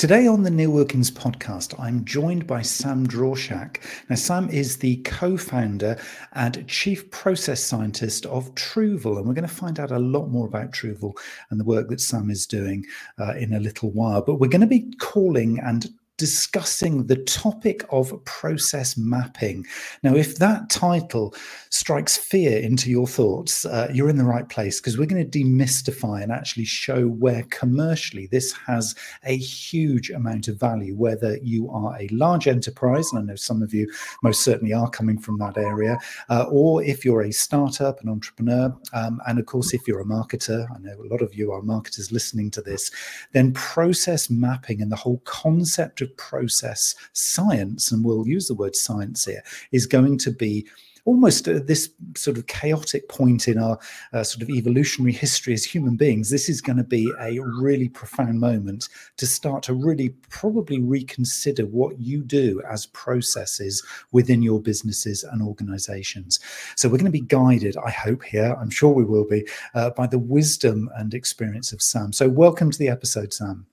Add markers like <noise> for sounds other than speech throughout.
Today on the Neil Wilkins podcast, I'm joined by Sam Drauschak. Now, Sam is the co founder and chief process scientist of Truvle, and we're going to find out a lot more about Truvle and the work that Sam is doing uh, in a little while. But we're going to be calling and discussing the topic of process mapping. Now, if that title strikes fear into your thoughts, uh, you're in the right place because we're going to demystify and actually show where commercially this has a huge amount of value, whether you are a large enterprise, and I know some of you most certainly are coming from that area, uh, or if you're a startup, an entrepreneur, um, and of course, if you're a marketer, I know a lot of you are marketers listening to this, then process mapping and the whole concept of process science, and we'll use the word science here, is going to be almost this sort of chaotic point in our uh, sort of evolutionary history as human beings, this is going to be a really profound moment to start to really probably reconsider what you do as processes within your businesses and organizations. So we're going to be guided, I hope, here, I'm sure we will be, uh, by the wisdom and experience of Sam. So welcome to the episode, Sam.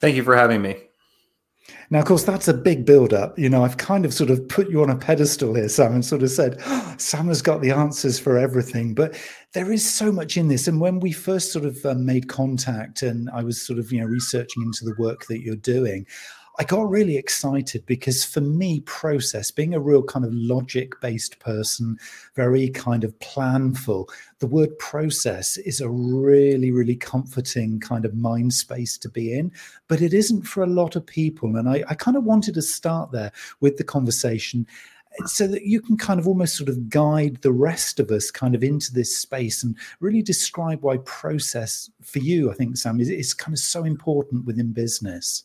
Thank you for having me. Now, of course, that's a big build up. You know, I've kind of sort of put you on a pedestal here, Sam, and sort of said, oh, Sam has got the answers for everything. But there is so much in this. And when we first sort of um, made contact and I was sort of, you know, researching into the work that you're doing, I got really excited because for me, process, being a real kind of logic based person, very kind of planful, the word process is a really, really comforting kind of mind space to be in. But it isn't for a lot of people. And I, I kind of wanted to start there with the conversation so that you can kind of almost sort of guide the rest of us kind of into this space and really describe why process for you, I think, Sam, is, is kind of so important within business.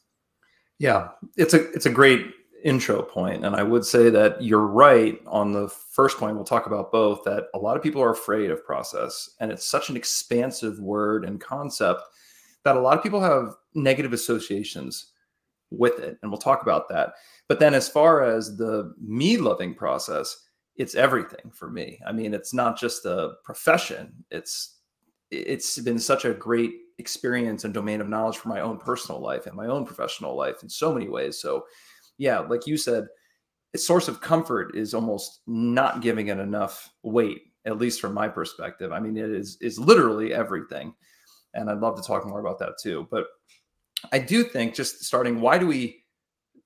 Yeah, it's a it's a great intro point, and I would say that you're right on the first point. We'll talk about both. That a lot of people are afraid of process, and it's such an expansive word and concept that a lot of people have negative associations with it, and we'll talk about that. But then, as far as the me loving process, it's everything for me. I mean, it's not just a profession. It's it's been such a great experience and domain of knowledge for my own personal life and my own professional life in so many ways. So, yeah, like you said, a source of comfort is almost not giving it enough weight, at least from my perspective. I mean, it is is literally everything, and I'd love to talk more about that too. But I do think just starting, why do we,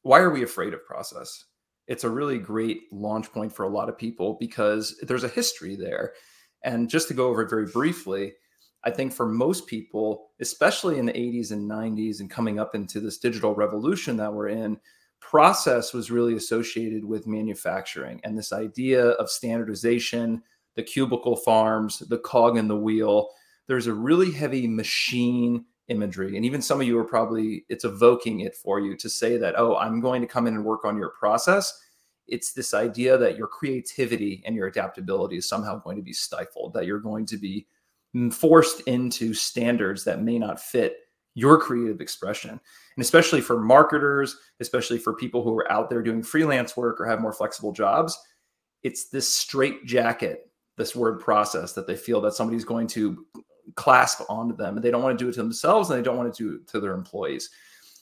why are we afraid of process? It's a really great launch point for a lot of people because there's a history there. And just to go over it very briefly, I think for most people, especially in the 80s and 90s and coming up into this digital revolution that we're in, process was really associated with manufacturing and this idea of standardization, the cubicle farms, the cog in the wheel. There's a really heavy machine imagery. And even some of you are probably, it's evoking it for you to say that, oh, I'm going to come in and work on your process. It's this idea that your creativity and your adaptability is somehow going to be stifled, that you're going to be forced into standards that may not fit your creative expression. And especially for marketers, especially for people who are out there doing freelance work or have more flexible jobs, it's this straight jacket, this word process that they feel that somebody's going to clasp onto them and they don't want to do it to themselves and they don't want to do it to their employees.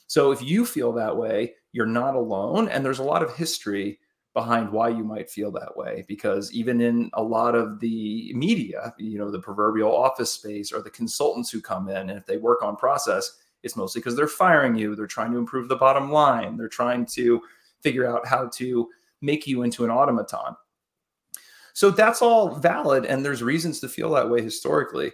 So if you feel that way, you're not alone. And there's a lot of history behind why you might feel that way because even in a lot of the media you know the proverbial office space or the consultants who come in and if they work on process it's mostly because they're firing you they're trying to improve the bottom line they're trying to figure out how to make you into an automaton. So that's all valid and there's reasons to feel that way historically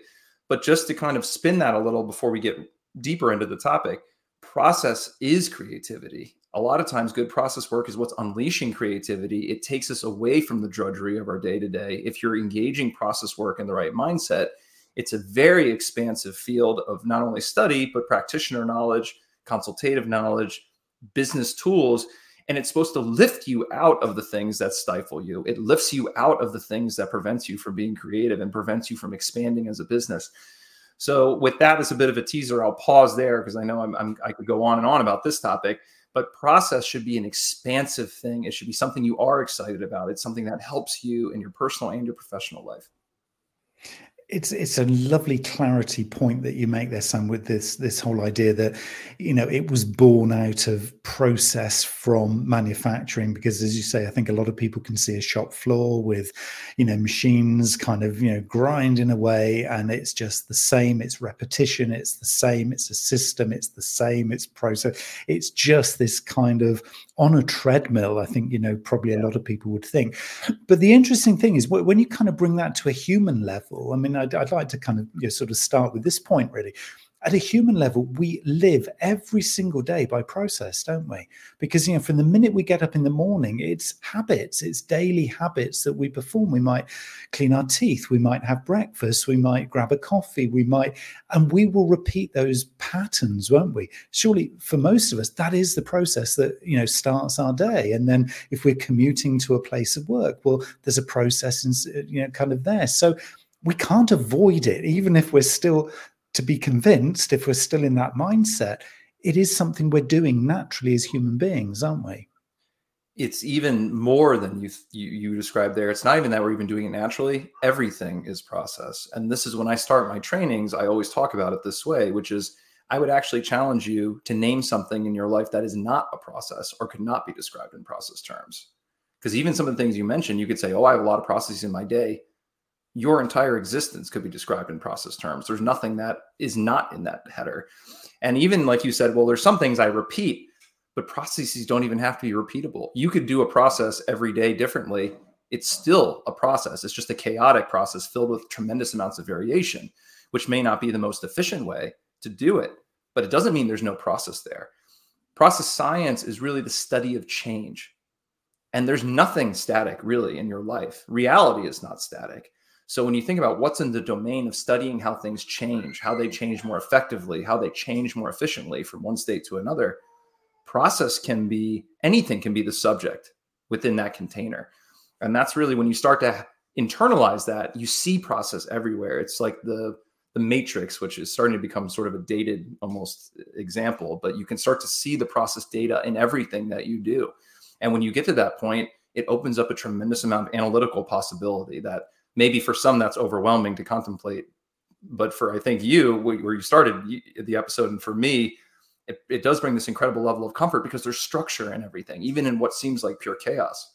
but just to kind of spin that a little before we get deeper into the topic process is creativity a lot of times good process work is what's unleashing creativity. It takes us away from the drudgery of our day to day if you're engaging process work in the right mindset it's a very expansive field of not only study but practitioner knowledge consultative knowledge business tools and it's supposed to lift you out of the things that stifle you. It lifts you out of the things that prevents you from being creative and prevents you from expanding as a business. So with that as a bit of a teaser i'll pause there because i know I'm, I'm, i could go on and on about this topic but process should be an expansive thing. It should be something you are excited about. It's something that helps you in your personal and your professional life. It's it's a lovely clarity point that you make there, Sam, with this this whole idea that you know it was born out of process from manufacturing. Because as you say, I think a lot of people can see a shop floor with you know machines kind of you know grinding away, and it's just the same. It's repetition. It's the same. It's a system. It's the same. It's process. It's just this kind of on a treadmill. I think you know probably a lot of people would think. But the interesting thing is when you kind of bring that to a human level. I mean. I'd, I'd like to kind of you know, sort of start with this point really at a human level, we live every single day by process, don't we? Because you know, from the minute we get up in the morning, it's habits, it's daily habits that we perform. We might clean our teeth, we might have breakfast, we might grab a coffee, we might, and we will repeat those patterns, won't we? Surely, for most of us, that is the process that you know starts our day. And then, if we're commuting to a place of work, well, there's a process, and you know, kind of there. So we can't avoid it, even if we're still to be convinced, if we're still in that mindset, it is something we're doing naturally as human beings, aren't we? It's even more than you, you you described there. It's not even that we're even doing it naturally. Everything is process, and this is when I start my trainings. I always talk about it this way, which is I would actually challenge you to name something in your life that is not a process or could not be described in process terms. Because even some of the things you mentioned, you could say, "Oh, I have a lot of processes in my day." Your entire existence could be described in process terms. There's nothing that is not in that header. And even like you said, well, there's some things I repeat, but processes don't even have to be repeatable. You could do a process every day differently. It's still a process. It's just a chaotic process filled with tremendous amounts of variation, which may not be the most efficient way to do it, but it doesn't mean there's no process there. Process science is really the study of change. And there's nothing static really in your life. Reality is not static so when you think about what's in the domain of studying how things change, how they change more effectively, how they change more efficiently from one state to another, process can be anything can be the subject within that container. And that's really when you start to internalize that, you see process everywhere. It's like the the matrix, which is starting to become sort of a dated almost example, but you can start to see the process data in everything that you do. And when you get to that point, it opens up a tremendous amount of analytical possibility that maybe for some that's overwhelming to contemplate but for i think you where you started the episode and for me it, it does bring this incredible level of comfort because there's structure in everything even in what seems like pure chaos.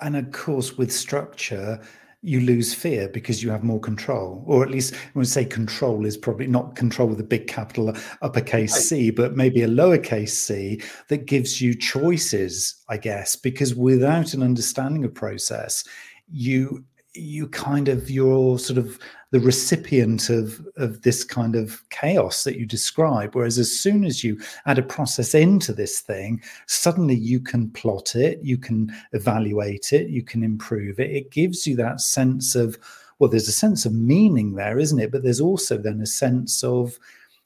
And of course with structure you lose fear because you have more control or at least when we say control is probably not control with a big capital uppercase c but maybe a lowercase c that gives you choices i guess because without an understanding of process you you kind of you're sort of the recipient of of this kind of chaos that you describe. Whereas as soon as you add a process into this thing suddenly you can plot it you can evaluate it you can improve it. It gives you that sense of well there's a sense of meaning there isn't it? But there's also then a sense of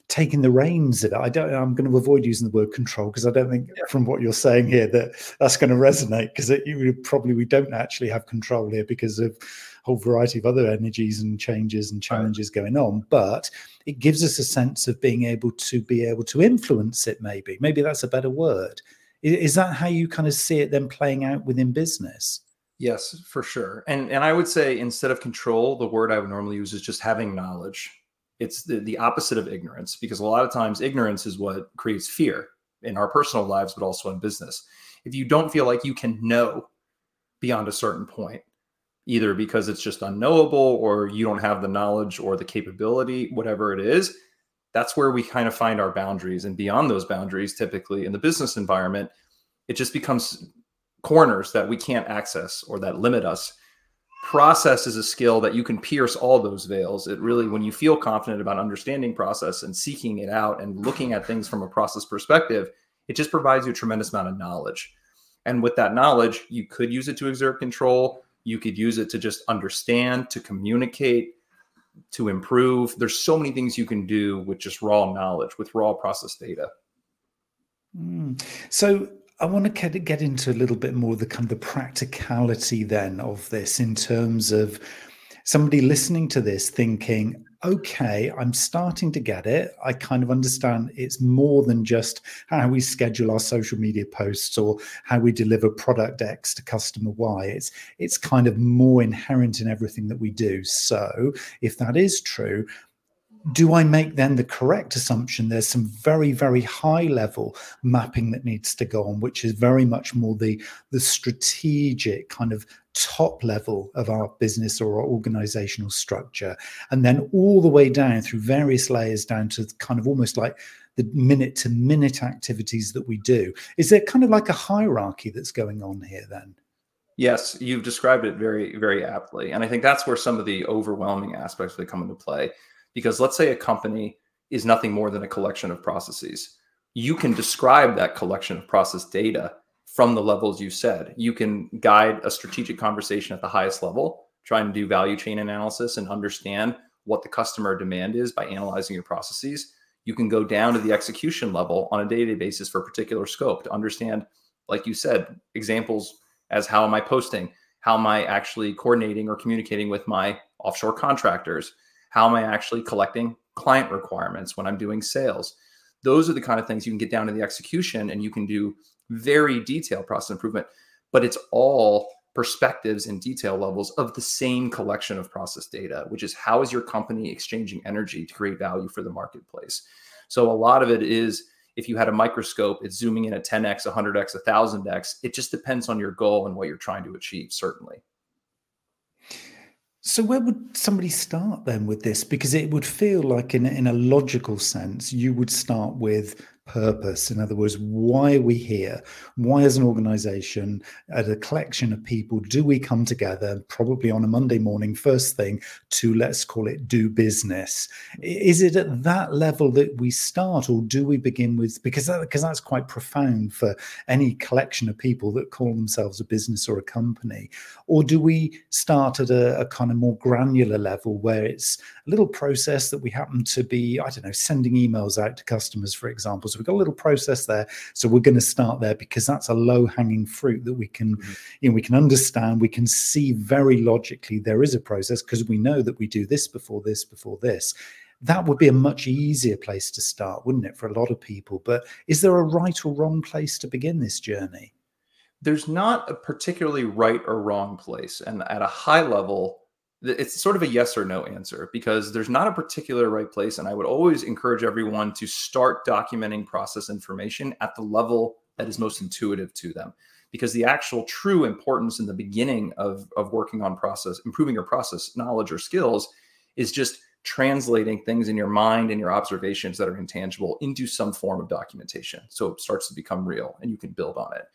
taking the reins of it. I don't. I'm going to avoid using the word control because I don't think, from what you're saying here, that that's going to resonate. Because you probably we don't actually have control here because of a whole variety of other energies and changes and challenges right. going on. But it gives us a sense of being able to be able to influence it. Maybe, maybe that's a better word. Is that how you kind of see it then playing out within business? Yes, for sure. And and I would say instead of control, the word I would normally use is just having knowledge it's the, the opposite of ignorance because a lot of times ignorance is what creates fear in our personal lives but also in business. If you don't feel like you can know beyond a certain point either because it's just unknowable or you don't have the knowledge or the capability whatever it is that's where we kind of find our boundaries. And beyond those boundaries typically in the business environment it just becomes corners that we can't access or that limit us process is a skill that you can pierce all those veils. It really, when you feel confident about understanding process and seeking it out and looking at things from a process perspective, it just provides you a tremendous amount of knowledge. And with that knowledge, you could use it to exert control. You could use it to just understand, to communicate, to improve. There's so many things you can do with just raw knowledge, with raw process data. Mm. So, I want to get into a little bit more the kind of the practicality then of this in terms of somebody listening to this thinking, okay, I'm starting to get it. I kind of understand it's more than just how we schedule our social media posts or how we deliver product X to customer Y. It's it's kind of more inherent in everything that we do. So if that is true, do I make then the correct assumption? There's some very, very high level mapping that needs to go on, which is very much more the the strategic kind of top level of our business or our organizational structure, and then all the way down through various layers down to kind of almost like the minute to minute activities that we do. Is there kind of like a hierarchy that's going on here then? Yes, you've described it very, very aptly. And I think that's where some of the overwhelming aspects really come into play because let's say a company is nothing more than a collection of processes. You can describe that collection of process data from the levels you said. You can guide a strategic conversation at the highest level, trying to do value chain analysis and understand what the customer demand is by analyzing your processes. You can go down to the execution level on a day-to-day basis for a particular scope to understand, like you said, examples as how am I posting? How am I actually coordinating or communicating with my offshore contractors? How am I actually collecting client requirements when I'm doing sales? Those are the kind of things you can get down to the execution and you can do very detailed process improvement, but it's all perspectives and detail levels of the same collection of process data, which is how is your company exchanging energy to create value for the marketplace? So a lot of it is if you had a microscope, it's zooming in at 10x, 100x, 1000x. It just depends on your goal and what you're trying to achieve, certainly. So where would somebody start then with this? Because it would feel like in, in a logical sense, you would start with purpose. In other words, why are we here? Why, as an organization, as a collection of people, do we come together, probably on a Monday morning, first thing, to let's call it do business? Is it at that level that we start, or do we begin with because that, because that's quite profound for any collection of people that call themselves a business or a company, or do we start at a, a kind of more granular level where it's a little process that we happen to be, I don't know, sending emails out to customers, for example. So we've got a little process there. So we're going to start there because that's a low hanging fruit that we can, mm-hmm. you know, we can understand. We can see very logically there is a process because we know that we do this before this before this. That would be a much easier place to start, wouldn't it, for a lot of people? But is there a right or wrong place to begin this journey? There's not a particularly right or wrong place. And at a high level, it's sort of a yes or no answer because there's not a particular right place. And I would always encourage everyone to start documenting process information at the level that is most intuitive to them. Because the actual true importance in the beginning of, of working on process, improving your process knowledge or skills, is just translating things in your mind and your observations that are intangible into some form of documentation. So it starts to become real and you can build on it.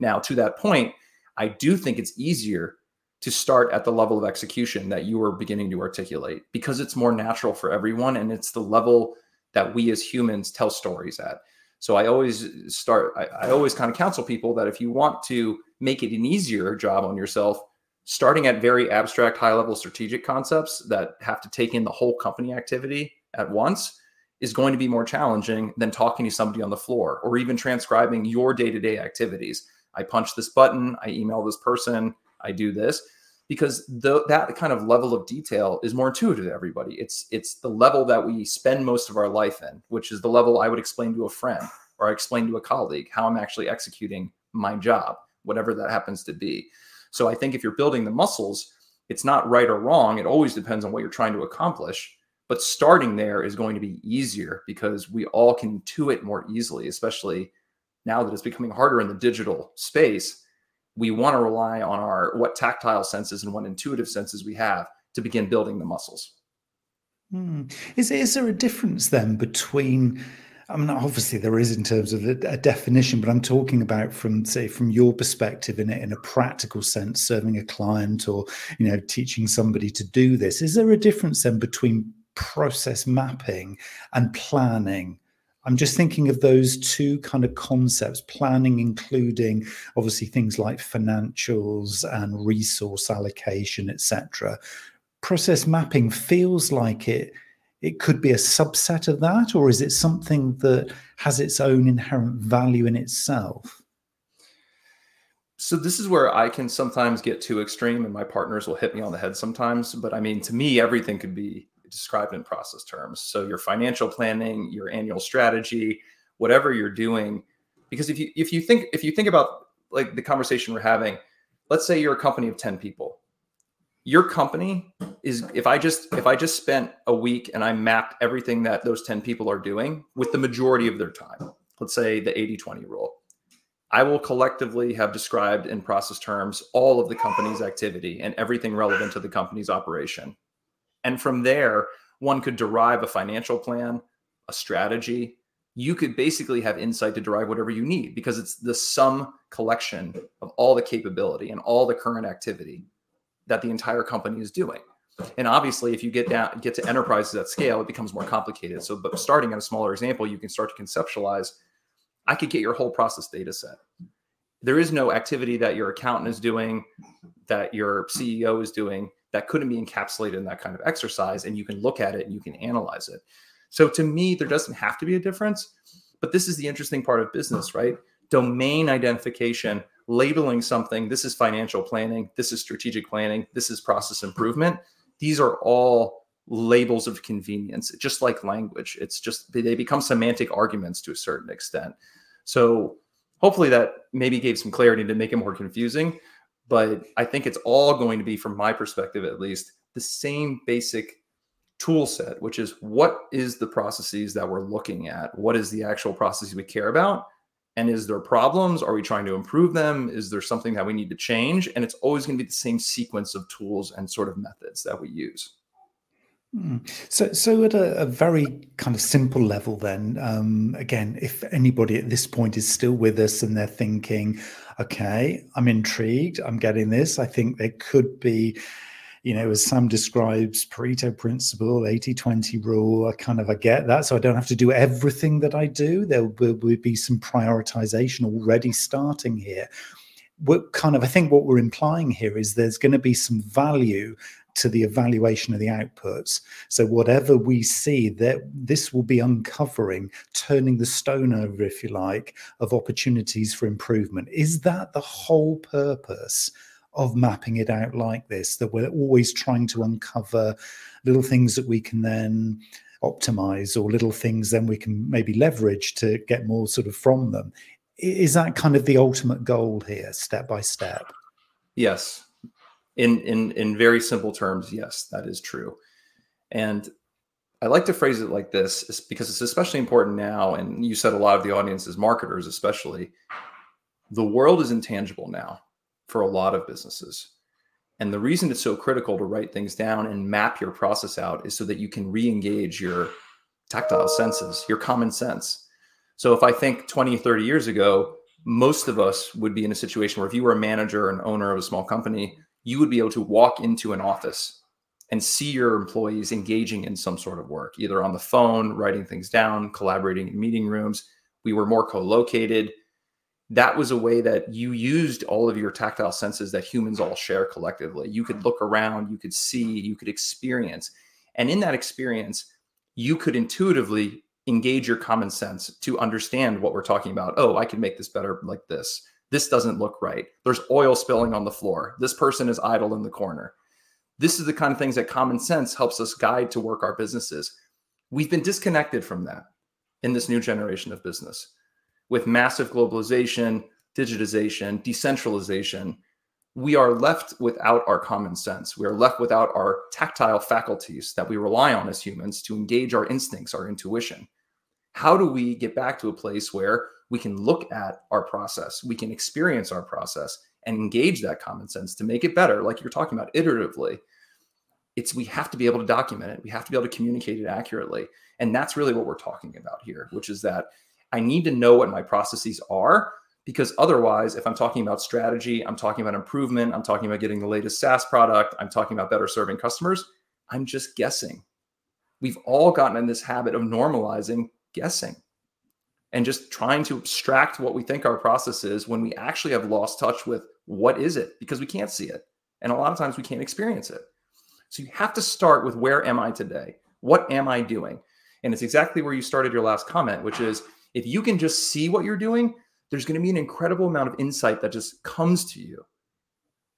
Now, to that point, I do think it's easier to start at the level of execution that you were beginning to articulate because it's more natural for everyone and it's the level that we as humans tell stories at. So I always start, I, I, always kind of counsel people that if you want to make it an easier job on yourself, starting at very abstract, high level strategic concepts that have to take in the whole company activity at once is going to be more challenging than talking to somebody on the floor or even transcribing your day to day activities. I punch this button, I email this person, I do this because the, that kind of level of detail is more intuitive to everybody. It's it's the level that we spend most of our life in, which is the level I would explain to a friend or I explain to a colleague how I'm actually executing my job, whatever that happens to be. So I think if you're building the muscles, it's not right or wrong. It always depends on what you're trying to accomplish. But starting there is going to be easier because we all can intuit more easily, especially now that it's becoming harder in the digital space we want to rely on our what tactile senses and what intuitive senses we have to begin building the muscles. Hmm. Is is there a difference then between? I mean, obviously there is in terms of a, a, definition, but I'm talking about from say from your perspective in a, in a practical sense, serving a client or you know teaching somebody to do this. Is there a difference then between process mapping and planning I'm just thinking of those two kind of concepts planning, including obviously things like financials and resource allocation, etc. Process mapping feels like it it could be a subset of that, or is it something that has its own inherent value in itself? So this is where I can sometimes get too extreme, and my partners will hit me on the head sometimes. But I mean, to me, everything could be described in process terms. So your financial planning, your annual strategy, whatever you're doing, because if you if you think if you think about like the conversation we're having, let's say you're a company of 10 people. Your company is if I just if I just spent a week and I mapped everything that those 10 people are doing with the majority of their time, let's say the 80-20 rule. I will collectively have described in process terms all of the company's activity and everything relevant to the company's operation. And from there, one could derive a financial plan, a strategy. You could basically have insight to derive whatever you need because it's the sum collection of all the capability and all the current activity that the entire company is doing. And obviously, if you get down get to enterprises at scale, it becomes more complicated. So, but starting at a smaller example, you can start to conceptualize I could get your whole process data set. There is no activity that your accountant is doing, that your CEO is doing, that couldn't be encapsulated in that kind of exercise. And you can look at it and you can analyze it. So to me, there doesn't have to be a difference. But this is the interesting part of business, right? Domain identification, labeling something. This is financial planning. This is strategic planning. This is process improvement. These are all labels of convenience, just like language. It's just they become semantic arguments to a certain extent. So hopefully that maybe gave some clarity to make it more confusing. But I think it's all going to be, from my perspective at least, the same basic tool set, which is what is the processes that we're looking at? What is the actual processes we care about? And is there problems? Are we trying to improve them? Is there something that we need to change? And it's always going to be the same sequence of tools and sort of methods that we use. Hmm. So, so at a, a, very kind of simple level, then, um, again, if anybody at this point is still with us and they're thinking, okay, I'm intrigued, I'm getting this, I think there could be, you know, as Sam describes, Pareto principle, 80 20 rule, I kind of I get that. So I don't have to do everything that I do. There will, will be some prioritization already starting here what kind of I think what we're implying here is there's going to be some value to the evaluation of the outputs. So whatever we see, that this will be uncovering, turning the stone over, if you like, of opportunities for improvement. Is that the whole purpose of mapping it out like this? That we're always trying to uncover little things that we can then optimize or little things then we can maybe leverage to get more sort of from them. Is that kind of the ultimate goal here, step by step? Yes, in in in very simple terms, yes, that is true. And I like to phrase it like this because it's especially important now. And you said a lot of the audience is marketers, especially. The world is intangible now for a lot of businesses. And the reason it's so critical to write things down and map your process out is so that you can re engage your tactile senses, your common sense. So if I think 20, 30 years ago, most of us would be in a situation where if you were a manager an owner of a small company, you would be able to walk into an office and see your employees engaging in some sort of work, either on the phone, writing things down, collaborating in meeting rooms. We were more co located. That was a way that you used all of your tactile senses that humans all share collectively. You could look around, you could see, you could experience. And in that experience, you could intuitively engage your common sense to understand what we're talking about. Oh, I can make this better like this. This doesn't look right. There's oil spilling on the floor. This person is idle in the corner. This is the kind of things that common sense helps us guide to work our businesses. We've been disconnected from that in this new generation of business with massive globalization, digitization, decentralization. We are left without our common sense. We are left without our tactile faculties that we rely on as humans to engage our instincts, our intuition. How do we get back to a place where we can look at our process, we can experience our process and engage that common sense to make it better, like you're talking about iteratively. It's we have to be able to document it, we have to be able to communicate it accurately. And that's really what we're talking about here, which is that I need to know what my processes are because otherwise, if I'm talking about strategy, I'm talking about improvement, I'm talking about getting the latest SaaS product, I'm talking about better serving customers, I'm just guessing. We've all gotten in this habit of normalizing guessing and just trying to abstract what we think our process is when we actually have lost touch with what is it because we can't see it. And a lot of times we can't experience it. So you have to start with where am I today? What am I doing? And it's exactly where you started your last comment, which is if you can just see what you're doing, there's going to be an incredible amount of insight that just comes to you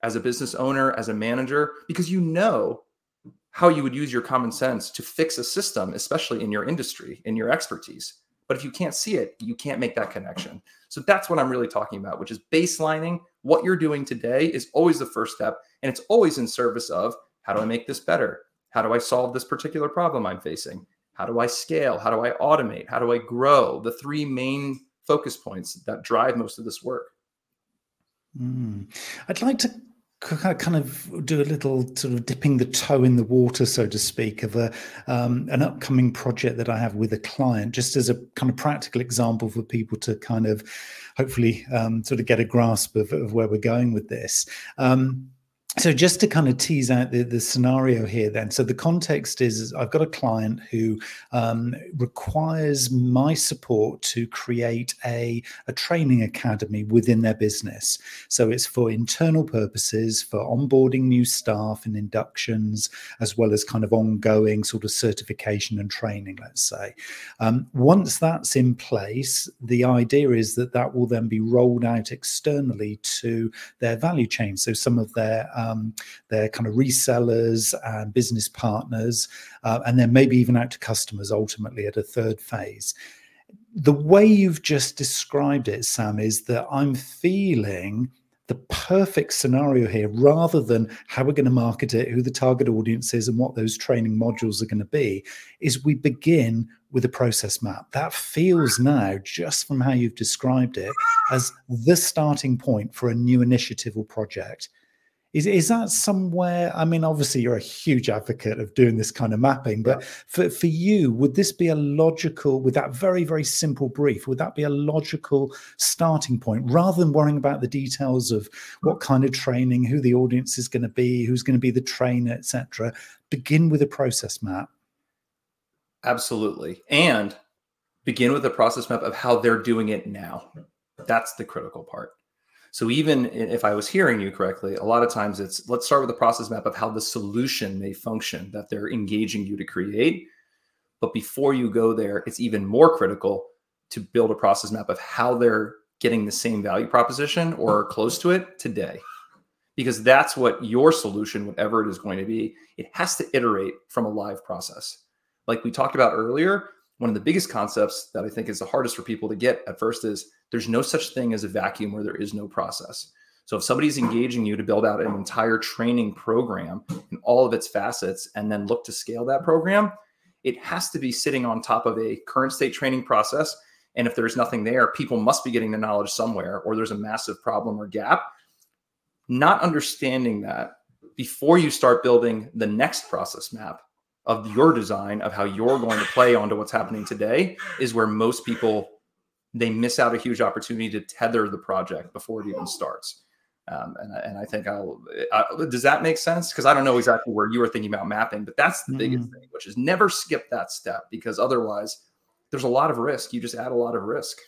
as a business owner, as a manager, because you know how you would use your common sense to fix a system, especially in your industry, in your expertise. But if you can't see it, you can't make that connection. So that's what I'm really talking about, which is baselining what you're doing today is always the first step. And it's always in service of how do I make this better? How do I solve this particular problem I'm facing? How do I scale? How do I automate? How do I grow? The three main focus points that drive most of this work. Mm. I'd like to kind of do a little sort of dipping the toe in the water, so to speak, of a um, an upcoming project that I have with a client, just as a kind of practical example for people to kind of hopefully um, sort of get a grasp of, of, where we're going with this. Um, so just to kind of tease out the, the scenario here then. So the context is i've got a client who um, requires my support to create a, a training academy within their business. So it's for internal purposes for onboarding new staff and inductions as well as kind of ongoing sort of certification and training let's say. Um, once that's in place the idea is that that will then be rolled out externally to their value chain. So some of their um, their kind of resellers and business partners, uh, and then maybe even out to customers ultimately at a third phase. The way you've just described it, Sam, is that I'm feeling the perfect scenario here rather than how we're going to market it, who the target audience is, and what those training modules are going to be, is we begin with a process map. That feels now, just from how you've described it, as the starting point for a new initiative or project. Is is that somewhere? I mean, obviously, you're a huge advocate of doing this kind of mapping, but for for you, would this be a logical, with that very very simple brief, would that be a logical starting point rather than worrying about the details of what kind of training, who the audience is going to be, who's going to be the trainer, etc. Begin with a process map. Absolutely, and begin with a process map of how they're doing it now. That's the critical part. So even if I was hearing you correctly, a lot of times it's let's start with a process map of how the solution may function that they're engaging you to create. But before you go there, it's even more critical to build a process map of how they're getting the same value proposition or <laughs> close to it today. Because that's what your solution, whatever it is going to be, it has to iterate from a live process. Like we talked about earlier, one of the biggest concepts that I think is the hardest for people to get at first is there's no such thing as a vacuum where there is no process. So if somebody's engaging you to build out an entire training program in all of its facets and then look to scale that program, it has to be sitting on top of a current state training process. And if there's nothing there, people must be getting the knowledge somewhere, or there's a massive problem or gap. Not understanding that before you start building the next process map of your design of how you're going to play onto what's happening today is where most people they miss out a huge opportunity to tether the project before it even starts. Um, and, and I think I'll, I, does that make sense? Because I don't know exactly where you were thinking about mapping, but that's the mm-hmm. biggest thing, which is never skip that step because otherwise there's a lot of risk. You just add a lot of risk.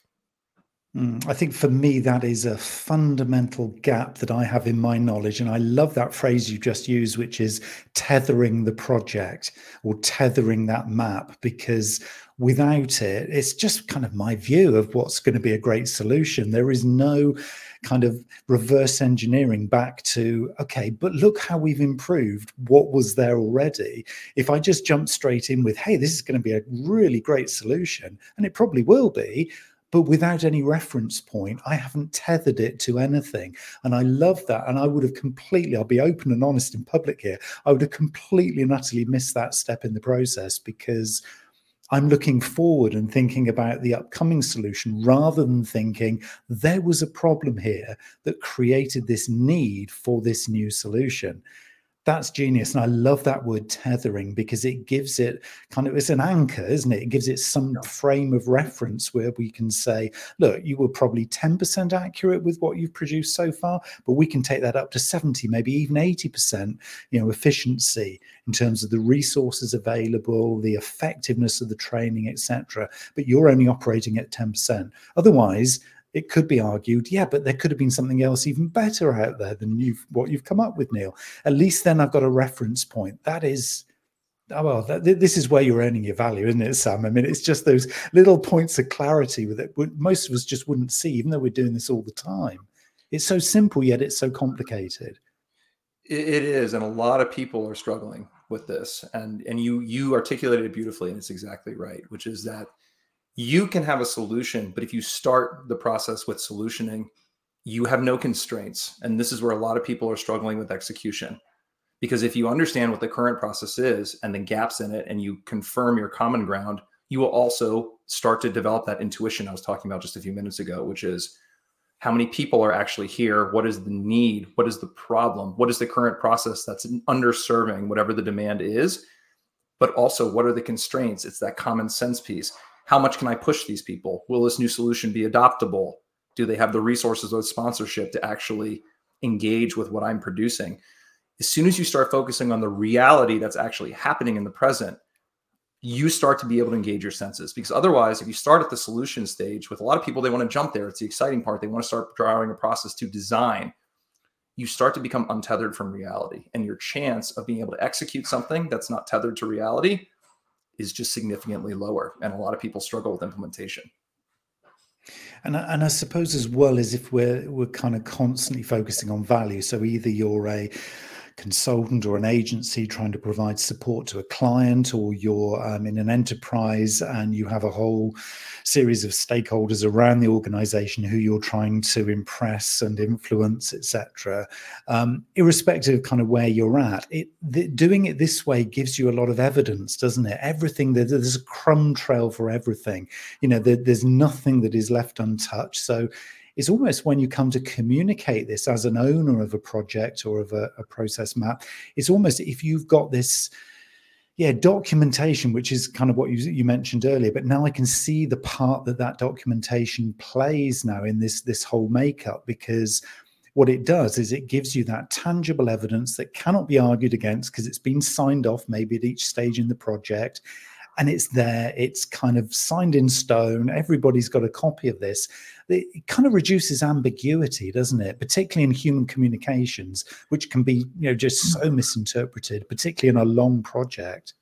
Mm, I think for me, that is a fundamental gap that I have in my knowledge. And I love that phrase you just used, which is tethering the project or tethering that map, because without it, it's just kind of my view of what's going to be a great solution. There is no kind of reverse engineering back to, okay, but look how we've improved what was there already. If I just jump straight in with, hey, this is going to be a really great solution, and it probably will be but without any reference point, I haven't tethered it to anything. And I love that. And I would have completely, I'll be open and honest in public here, I would have completely and utterly missed that step in the process because I'm looking forward and thinking about the upcoming solution rather than thinking there was a problem here that created this need for this new solution that's genius and i love that word tethering because it gives it kind of it's an anchor isn't it? It gives it some frame of reference where we can say look you were probably 10% accurate with what you've produced so far but we can take that up to 70 maybe even 80% you know efficiency in terms of the resources available the effectiveness of the training etc but you're only operating at 10% otherwise it could be argued, yeah, but there could have been something else even better out there than you've what you've come up with, Neil. At least then I've got a reference point. That is, oh, well, that, this is where you're earning your value, isn't it, Sam? I mean, it's just those little points of clarity that. Most of us just wouldn't see, even though we're doing this all the time. It's so simple, yet it's so complicated. It is, and a lot of people are struggling with this and and you you articulated it beautifully and it's exactly right which is that you can have a solution but if you start the process with solutioning you have no constraints. And this is where a lot of people are struggling with execution. Because if you understand what the current process is and the gaps in it and you confirm your common ground you will also start to develop that intuition i was talking about just a few minutes ago which is how many people are actually here? What is the need? What is the problem? What is the current process that's underserving whatever the demand is? But also what are the constraints? It's that common sense piece how much can i push these people? Will this new solution be adoptable? Do they have the resources or sponsorship to actually engage with what i'm producing? As soon as you start focusing on the reality that's actually happening in the present you start to be able to engage your senses. Because otherwise if you start at the solution stage with a lot of people they want to jump there. It's the exciting part. They want to start drawing a process to design. You start to become untethered from reality and your chance of being able to execute something that's not tethered to reality is just significantly lower and a lot of people struggle with implementation. And I, and I suppose as well as if we're we're kind of constantly focusing on value. So either you're a consultant or an agency trying to provide support to a client, or you're um, in an enterprise and you have a whole series of stakeholders around the organization who you're trying to impress and influence, etc. Um, irrespective of kind of where you're at, it the, doing it this way gives you a lot of evidence, doesn't it? Everything there's a crumb trail for everything. You know, there, there's nothing that is left untouched. So is almost when you come to communicate this as an owner of a project or of a, a process map, it's almost if you've got this yeah documentation which is kind of what you, you mentioned earlier but now i can see the part that that documentation plays now in this this whole makeup because what it does is it gives you that tangible evidence that cannot be argued against because it's been signed off maybe at each stage in the project and it's there it's kind of signed in stone everybody's got a copy of this it kind of reduces ambiguity doesn't it? Particularly in human communications which can be you know just so mm. misinterpreted particularly in a long project.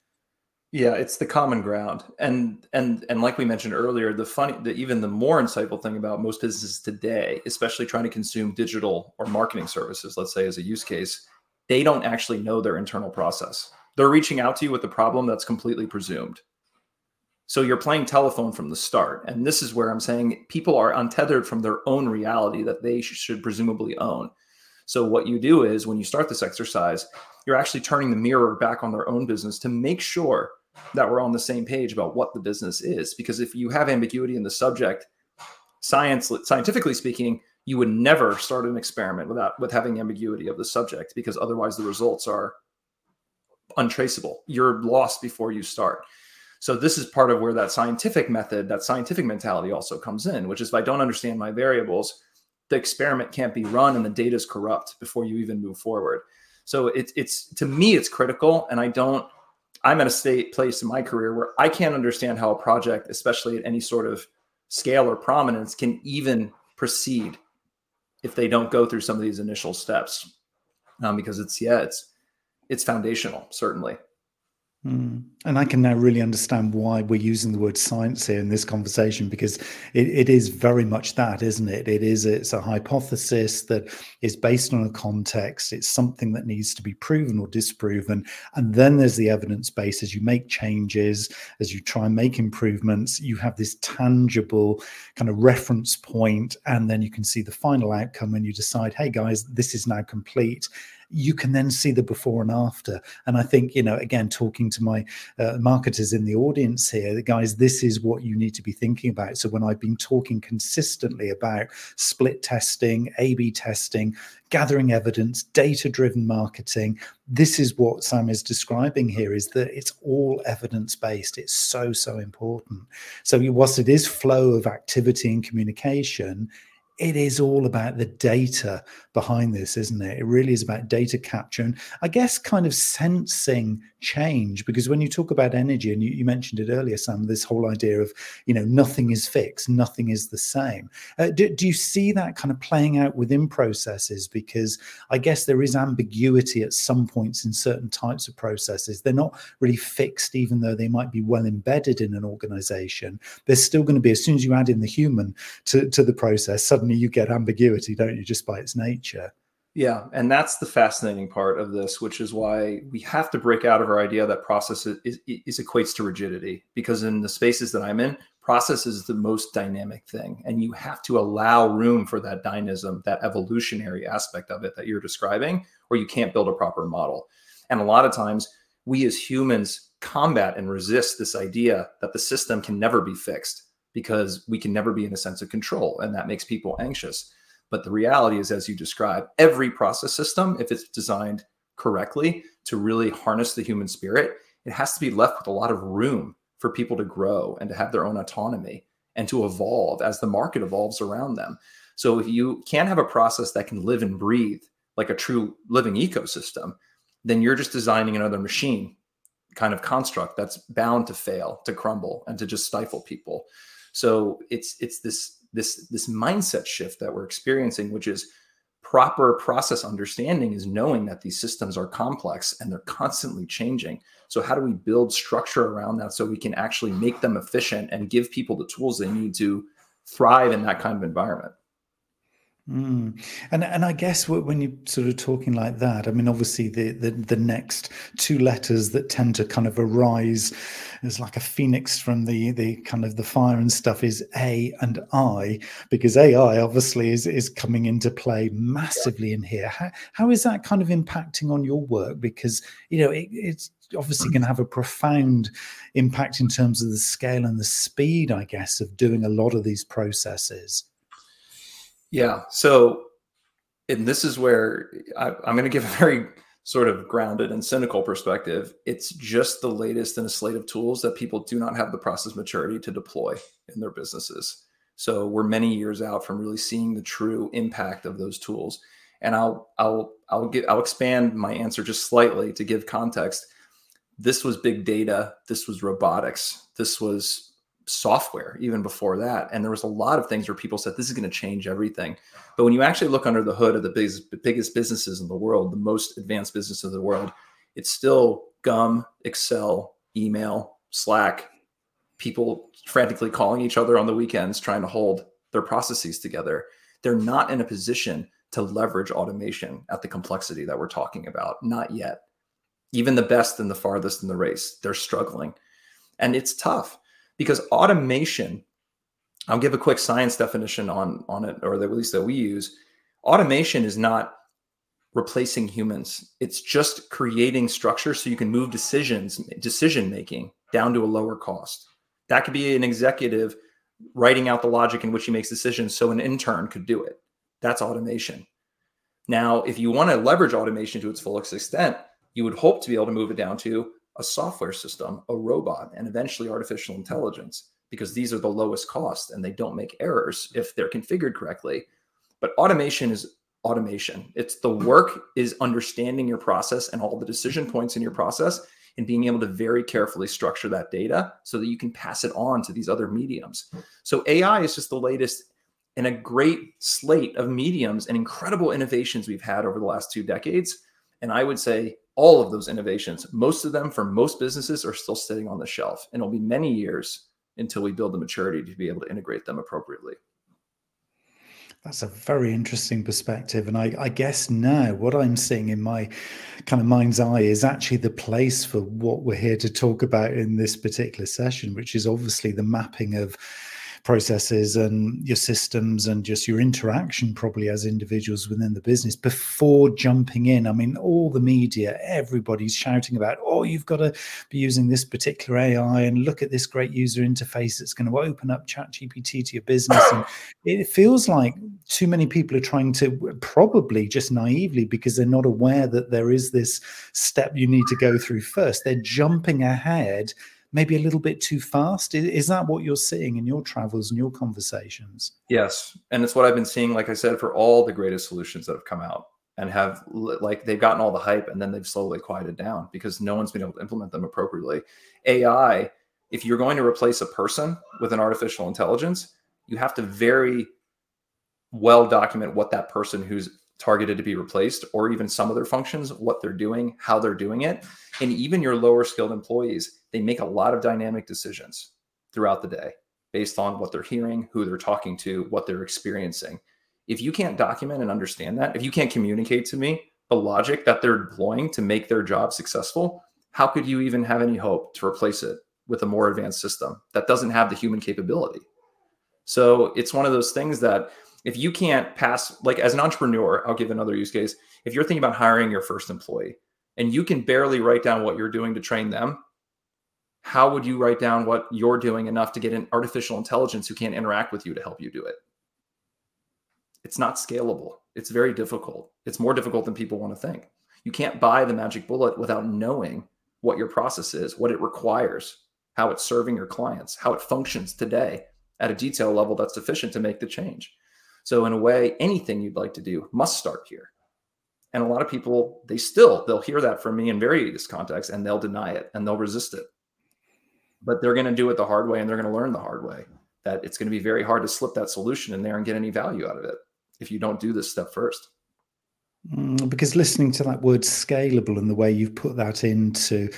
Yeah it's the common ground. And and and like we mentioned earlier the funny the even the more insightful thing about most businesses today especially trying to consume digital or marketing services let's say as a use case they don't actually know their internal process they're reaching out to you with a problem that's completely presumed. So you're playing telephone from the start. And this is where I'm saying people are untethered from their own reality that they should presumably own. So what you do is when you start this exercise, you're actually turning the mirror back on their own business to make sure that we're on the same page about what the business is. Because if you have ambiguity in the subject, science scientifically speaking, you would never start an experiment without with having ambiguity of the subject because otherwise the results are untraceable. You're lost before you start. So this is part of where that scientific method, that scientific mentality also comes in, which is if I don't understand my variables, the experiment can't be run and the data is corrupt before you even move forward. So it's it's to me it's critical, and I don't. I'm at a state place in my career where I can't understand how a project, especially at any sort of scale or prominence, can even proceed if they don't go through some of these initial steps. Um, because it's yeah, it's it's foundational, certainly. Mm. And I can now really understand why we're using the word science here in this conversation because it, it is very much that, isn't it? It is it's a hypothesis that is based on a context. It's something that needs to be proven or disproven, and then there's the evidence base. As you make changes, as you try and make improvements, you have this tangible kind of reference point, and then you can see the final outcome, and you decide, hey guys, this is now complete you can then see the before and after. And I think, you know, again, talking to my uh, marketers in the audience here, guys, this is what you need to be thinking about. So when I've been talking consistently about split testing, A B testing, gathering evidence, data driven marketing, this is what Sam is describing here is that it's all evidence based. It's so, so important. So, whilst it is flow of activity and communication, it is all about the data behind this, isn't it? It really is about data capture and I guess kind of sensing change because when you talk about energy and you, you mentioned it earlier, Sam, this whole idea of, you know, nothing is fixed, nothing is the same. Uh, do, do you see that kind of playing out within processes? Because I guess there is ambiguity at some points in certain types of processes. They're not really fixed, even though they might be well embedded in an organization. There's still going to be, as soon as you add in the human to, to the process, suddenly you get ambiguity, don't you, just by its nature? Yeah, and that's the fascinating part of this, which is why we have to break out of our idea that process is, is, is, equates to rigidity. Because in the spaces that I'm in, process is the most dynamic thing, and you have to allow room for that dynamism, that evolutionary aspect of it that you're describing, or you can't build a proper model. And a lot of times, we as humans combat and resist this idea that the system can never be fixed because we can never be in a sense of control, and that makes people anxious. But the reality is, as you describe, every process system, if it's designed correctly to really harness the human spirit, it has to be left with a lot of room for people to grow and to have their own autonomy and to evolve as the market evolves around them. So if you can't have a process that can live and breathe like a true living ecosystem, then you're just designing another machine kind of construct that's bound to fail, to crumble, and to just stifle people. So it's it's this this this mindset shift that we're experiencing which is proper process understanding is knowing that these systems are complex and they're constantly changing. So how do we build structure around that so we can actually make them efficient and give people the tools they need to thrive in that kind of environment Mm. And and I guess when you're sort of talking like that, I mean, obviously the, the the next two letters that tend to kind of arise as like a phoenix from the the kind of the fire and stuff is A and I, because AI obviously is is coming into play massively in here. How how is that kind of impacting on your work? Because you know it, it's obviously going to have a profound impact in terms of the scale and the speed, I guess, of doing a lot of these processes. Yeah. So, and this is where I, I'm going to give a very sort of grounded and cynical perspective. It's just the latest in a slate of tools that people do not have the process maturity to deploy in their businesses. So we're many years out from really seeing the true impact of those tools. And I'll I'll I'll get I'll expand my answer just slightly to give context. This was big data. This was robotics. This was software even before that. And there was a lot of things where people said this is going to change everything. But when you actually look under the hood of the biggest, biggest businesses in the world, the most advanced business of the world, it's still gum, Excel, email, Slack, people frantically calling each other on the weekends trying to hold their processes together. They're not in a position to leverage automation at the complexity that we're talking about. Not yet. Even the best and the farthest in the race, they're struggling. And it's tough because automation i'll give a quick science definition on on it or at least that we use. Automation is not replacing humans. It's just creating structure so you can move decisions decision making down to a lower cost. That could be an executive writing out the logic in which he makes decisions so an intern could do it. That's automation. Now if you want to leverage automation to its fullest extent you would hope to be able to move it down to a software system, a robot, and eventually artificial intelligence, because these are the lowest cost and they don't make errors if they're configured correctly. But automation is automation. It's the work is understanding your process and all the decision points in your process and being able to very carefully structure that data so that you can pass it on to these other mediums. So AI is just the latest in a great slate of mediums and incredible innovations we've had over the last two decades. And I would say all of those innovations, most of them for most businesses are still sitting on the shelf. And it'll be many years until we build the maturity to be able to integrate them appropriately. That's a very interesting perspective. And I, I, guess now what I'm seeing in my kind of mind's eye is actually the place for what we're here to talk about in this particular session, which is obviously the mapping of processes and your systems and just your interaction probably as individuals within the business before jumping in. I mean, all the media, everybody's shouting about, oh, you've got to be using this particular AI and look at this great user interface that's going to open up ChatGPT to your business. And <coughs> it feels like too many people are trying to probably just naively because they're not aware that there is this step you need to go through first. They're jumping ahead maybe a little bit too fast? Is, that what you're seeing in your travels and your conversations? Yes. And it's what I've been seeing, like I said, for all the greatest solutions that have come out and have like they've gotten all the hype and then they've slowly quieted down because no one's been able to implement them appropriately. AI, if you're going to replace a person with an artificial intelligence, you have to very well document what that person who's targeted to be replaced or even some of their functions, what they're doing, how they're doing it. And even your lower skilled employees, they make a lot of dynamic decisions throughout the day based on what they're hearing, who they're talking to, what they're experiencing. if you can't document and understand that, if you can't communicate to me the logic that they're deploying to make their job successful, how could you even have any hope to replace it with a more advanced system that doesn't have the human capability? So it's one of those things that if you can't pass, like as an entrepreneur, I'll give another use case. If you're thinking about hiring your first employee and you can barely write down what you're doing to train them, how would you write down what you're doing enough to get an artificial intelligence who can't interact with you to help you do it? It's not scalable. It's very difficult. It's more difficult than people want to think. You can't buy the magic bullet without knowing what your process is, what it requires, how it's serving your clients, how it functions today at a detail level that's sufficient to make the change. So in a way, anything you'd like to do must start here. And a lot of people, they still, they'll hear that from me in various contexts and they'll deny it and they'll resist it. But they're going to do it the hard way and they're going to learn the hard way that it's going to be very hard to slip that solution in there and get any value out of it if you don't do this step first. Mm, because listening to that word scalable and the way you've put that into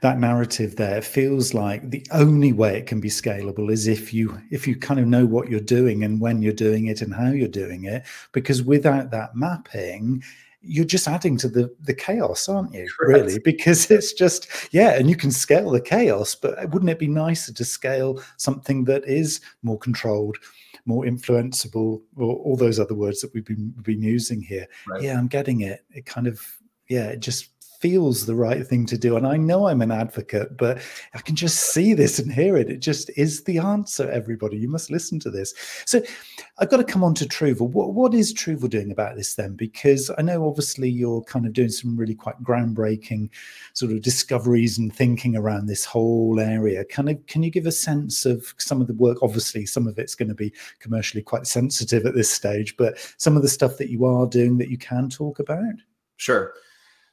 that narrative there feels like the only way it can be scalable is if you if you kind of know what you're doing and when you're doing it and how you're doing it because without that mapping you're just adding to the the chaos aren't you Correct. really because it's just yeah and you can scale the chaos but wouldn't it be nicer to scale something that is more controlled more influenceable or all those other words that we've been, been using here right. yeah i'm getting it it kind of yeah it just feels the right thing to do. And I know I'm an advocate, but I can just see this and hear it. It just is the answer, everybody. You must listen to this. So I've got to come on to Truvle. What, what is Truvle doing about this then? Because I know obviously you're kind of doing some really quite groundbreaking sort of discoveries and thinking around this whole area. Kind of, can you give a sense of some of the work? Obviously, some of it's going to be commercially quite sensitive at this stage, but some of the stuff that you are doing that you can talk about? Sure.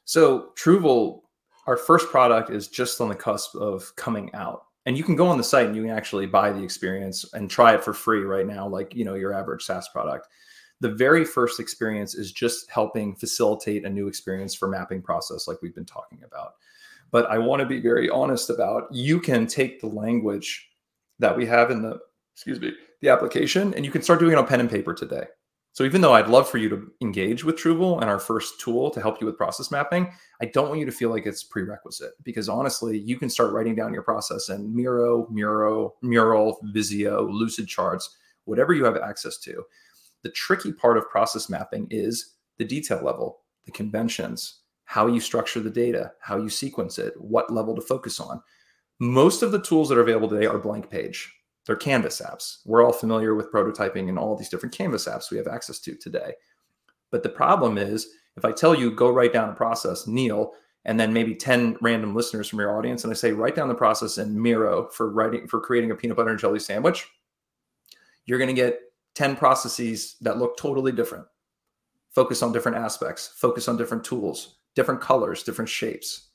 So Truvle, our first product is just on the cusp of coming out. And you can go on the site and you can actually buy the experience and try it for free right now, like you know, your average SaaS product. The very first experience is just helping facilitate a new experience for mapping process, like we've been talking about. But I want to be very honest about you can take the language that we have in the excuse me, the application, and you can start doing it on pen and paper today. So even though I'd love for you to engage with Truvle and our first tool to help you with process mapping, I don't want you to feel like it's prerequisite because honestly, you can start writing down your process in Miro, Muro, Mural, Visio, Lucid Charts, whatever you have access to. The tricky part of process mapping is the detail level, the conventions, how you structure the data, how you sequence it, what level to focus on. Most of the tools that are available today are blank page. They're Canvas apps. We're all familiar with prototyping and all these different Canvas apps we have access to today. But the problem is, if I tell you go write down a process, Neil, and then maybe 10 random listeners from your audience, and I say write down the process in Miro for writing for creating a peanut butter and jelly sandwich, you're going to get 10 processes that look totally different. Focus on different aspects, focus on different tools, different colors, different shapes.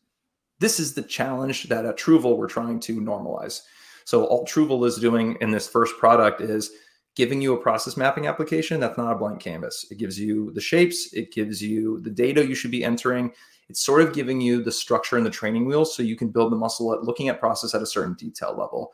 This is the challenge that at Truvle we're trying to normalize. So all Truvle is doing in this first product is giving you a process mapping application that's not a blank canvas. It gives you the shapes, it gives you the data you should be entering. It's sort of giving you the structure and the training wheels so you can build the muscle at looking at process at a certain detail level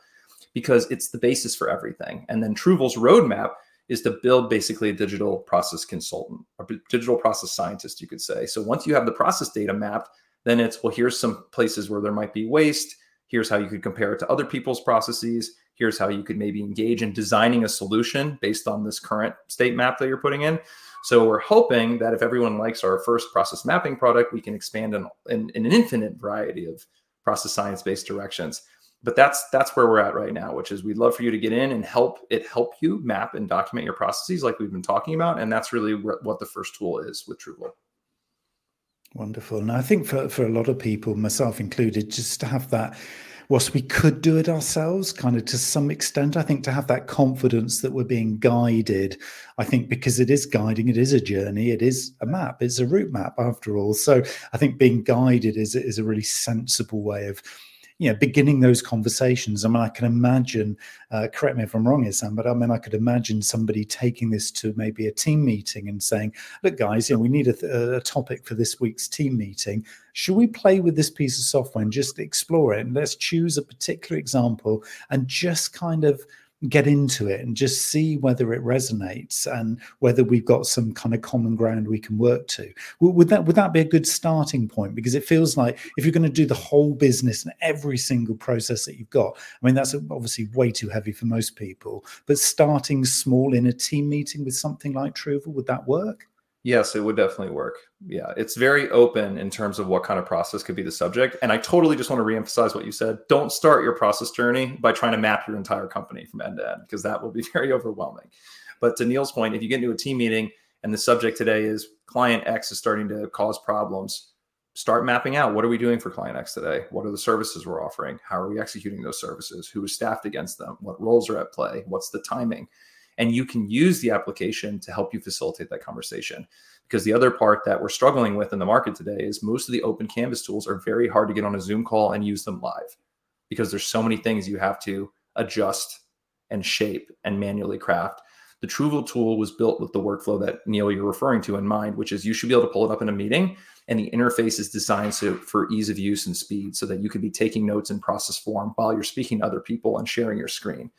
because it's the basis for everything. And then Truvle's roadmap is to build basically a digital process consultant or digital process scientist, you could say. So once you have the process data mapped, then it's well, here's some places where there might be waste Here's how you could compare it to other people's processes. Here's how you could maybe engage in designing a solution based on this current state map that you're putting in. So we're hoping that if everyone likes our first process mapping product, we can expand in, in, in an infinite variety of process science-based directions. But that's that's where we're at right now, which is we'd love for you to get in and help it help you map and document your processes like we've been talking about. And that's really what the first tool is with Truvle. Wonderful. And I think for, for a lot of people, myself included, just to have that, whilst we could do it ourselves, kind of to some extent, I think to have that confidence that we're being guided, I think because it is guiding, it is a journey, it is a map, it's a route map after all. So I think being guided is, is a really sensible way of you know, beginning those conversations. I mean, I can imagine, uh, correct me if I'm wrong, Sam, but I mean, I could imagine somebody taking this to maybe a team meeting and saying, look, guys, you know, we need a, a topic for this week's team meeting. Should we play with this piece of software and just explore it? And let's choose a particular example and just kind of get into it and just see whether it resonates and whether we've got some kind of common ground we can work to. Would that would that be a good starting point? Because it feels like if you're going to do the whole business and every single process that you've got, I mean that's obviously way too heavy for most people. But starting small in a team meeting with something like Truvle, would that work? Yes, it would definitely work. Yeah, it's very open in terms of what kind of process could be the subject. And I totally just want to reemphasize what you said. Don't start your process journey by trying to map your entire company from end to end, because that will be <laughs> very overwhelming. But to Neil's point, if you get into a team meeting and the subject today is client X is starting to cause problems, start mapping out what are we doing for client X today? What are the services we're offering? How are we executing those services? Who is staffed against them? What roles are at play? What's the timing? And you can use the application to help you facilitate that conversation because the other part that we're struggling with in the market today is most of the open canvas tools are very hard to get on a zoom call and use them live because there's so many things you have to adjust and shape and manually craft the Truvle tool was built with the workflow that Neil you're referring to in mind, which is you should be able to pull it up in a meeting, and the interface is designed so for ease of use and speed, so that you can be taking notes in process form while you're speaking to other people and sharing your screen.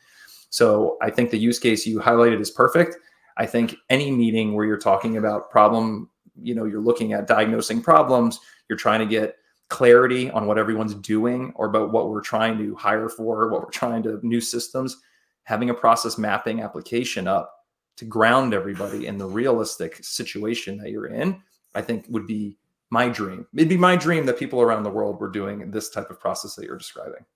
So I think the use case you highlighted is perfect. I think any meeting where you're talking about problem, you know, you're looking at diagnosing problems, you're trying to get clarity on what everyone's doing or about what we're trying to hire for, what we're trying to new systems, having a process mapping application up to ground everybody in the realistic situation that you're in, I think would be my dream. It'd be my dream that people around the world were doing this type of process that you're describing.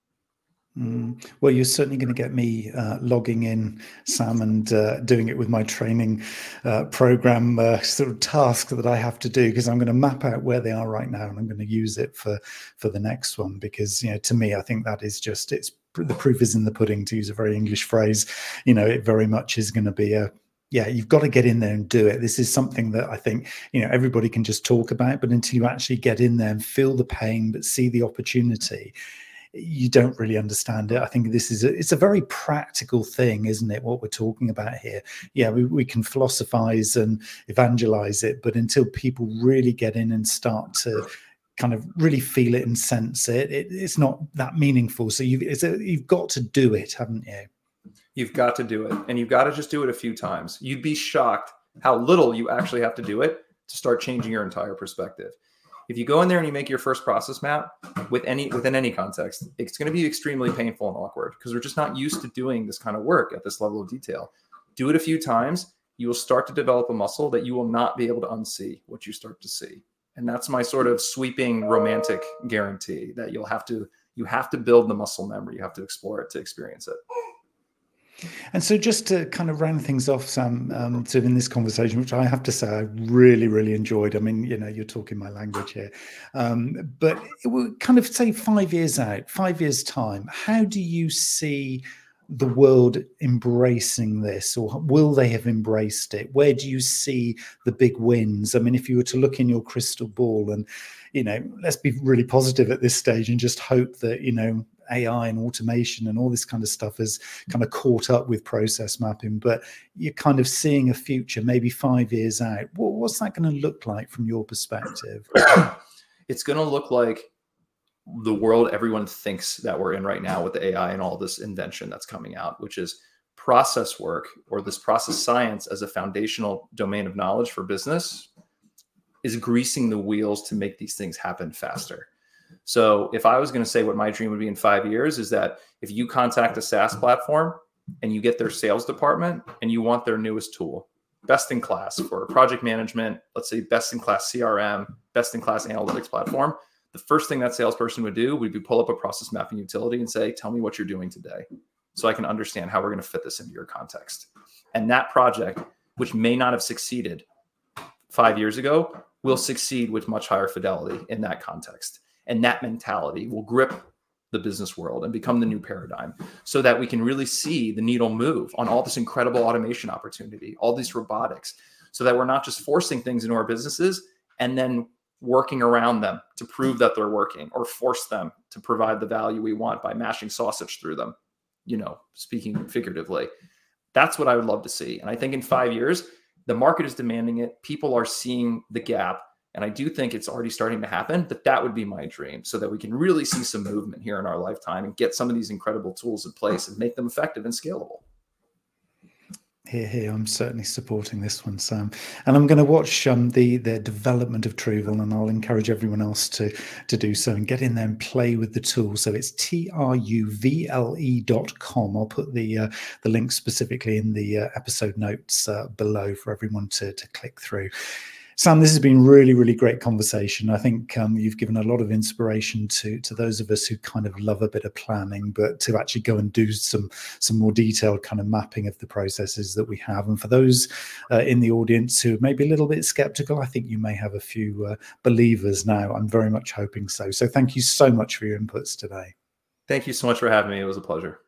Mm. Well, you're certainly going to get me uh, logging in, Sam, and uh, doing it with my training uh, program uh, sort of task that I have to do because I'm going to map out where they are right now and I'm going to use it for for the next one because you know to me I think that is just it's the proof is in the pudding to use a very English phrase. You know, it very much is going to be a yeah, you've got to get in there and do it. This is something that I think you know everybody can just talk about, but until you actually get in there and feel the pain, but see the opportunity you don't really understand it. I think this is a, it's a very practical thing, isn't it? What we're talking about here. Yeah, we, we can philosophize and evangelize it, but until people really get in and start to kind of really feel it and sense it, it it's not that meaningful. So you've a, you've got to do it, haven't you? You've got to do it, and you've got to just do it a few times. You'd be shocked how little you actually have to do it to start changing your entire perspective if you go in there and you make your first process map with any within any context, it's going to be extremely painful and awkward because we're just not used to doing this kind of work at this level of detail. Do it a few times, you will start to develop a muscle that you will not be able to unsee what you start to see. And that's my sort of sweeping romantic guarantee that you'll have to you have to build the muscle memory, you have to explore it to experience it. And so, just to kind of round things off, Sam, um, sort of in this conversation, which I have to say I really, really enjoyed. I mean, you know, you're talking my language here, um, but it will kind of say five years out, five years time. How do you see the world embracing this, or will they have embraced it? Where do you see the big wins? I mean, if you were to look in your crystal ball and you know, let's be really positive at this stage and just hope that, you know, AI and automation and all this kind of stuff has kind of caught up with process mapping, but you're kind of seeing a future maybe five years out. what's that going to look like from your perspective? <clears throat> It's going to look like the world everyone thinks that we're in right now with the AI and all this invention that's coming out, which is process work or this process science as a foundational domain of knowledge for business is greasing the wheels to make these things happen faster. So if I was going to say what my dream would be in five years is that if you contact a SaaS platform and you get their sales department and you want their newest tool, best in class for project management, let's say best in class CRM, best in class analytics platform, the first thing that salesperson would do would be pull up a process mapping utility and say, tell me what you're doing today so I can understand how we're going to fit this into your context. And that project, which may not have succeeded five years ago, will succeed with much higher fidelity in that context and that mentality will grip the business world and become the new paradigm so that we can really see the needle move on all this incredible automation opportunity, all these robotics, so that we're not just forcing things into our businesses and then working around them to prove that they're working or force them to provide the value we want by mashing sausage through them, you know, speaking figuratively. That's what I would love to see. And I think in five years, the market is demanding it. People are seeing the gap and I do think it's already starting to happen, but that would be my dream so that we can really see some movement here in our lifetime and get some of these incredible tools in place and make them effective and scalable. Here, here, I'm certainly supporting this one, Sam, and I'm going to watch um, the the development of Truvle, and I'll encourage everyone else to to do so and get in there and play with the tool. So it's t r u v l e dot com. I'll put the uh, the link specifically in the uh, episode notes uh, below for everyone to to click through. Sam, this has been really, really great conversation. I think um, you've given a lot of inspiration to to those of us who kind of love a bit of planning, but to actually go and do some some more detailed kind of mapping of the processes that we have. And for those uh, in the audience who may be a little bit skeptical, I think you may have a few uh, believers now. I'm very much hoping so. So thank you so much for your inputs today. Thank you so much for having me. It was a pleasure.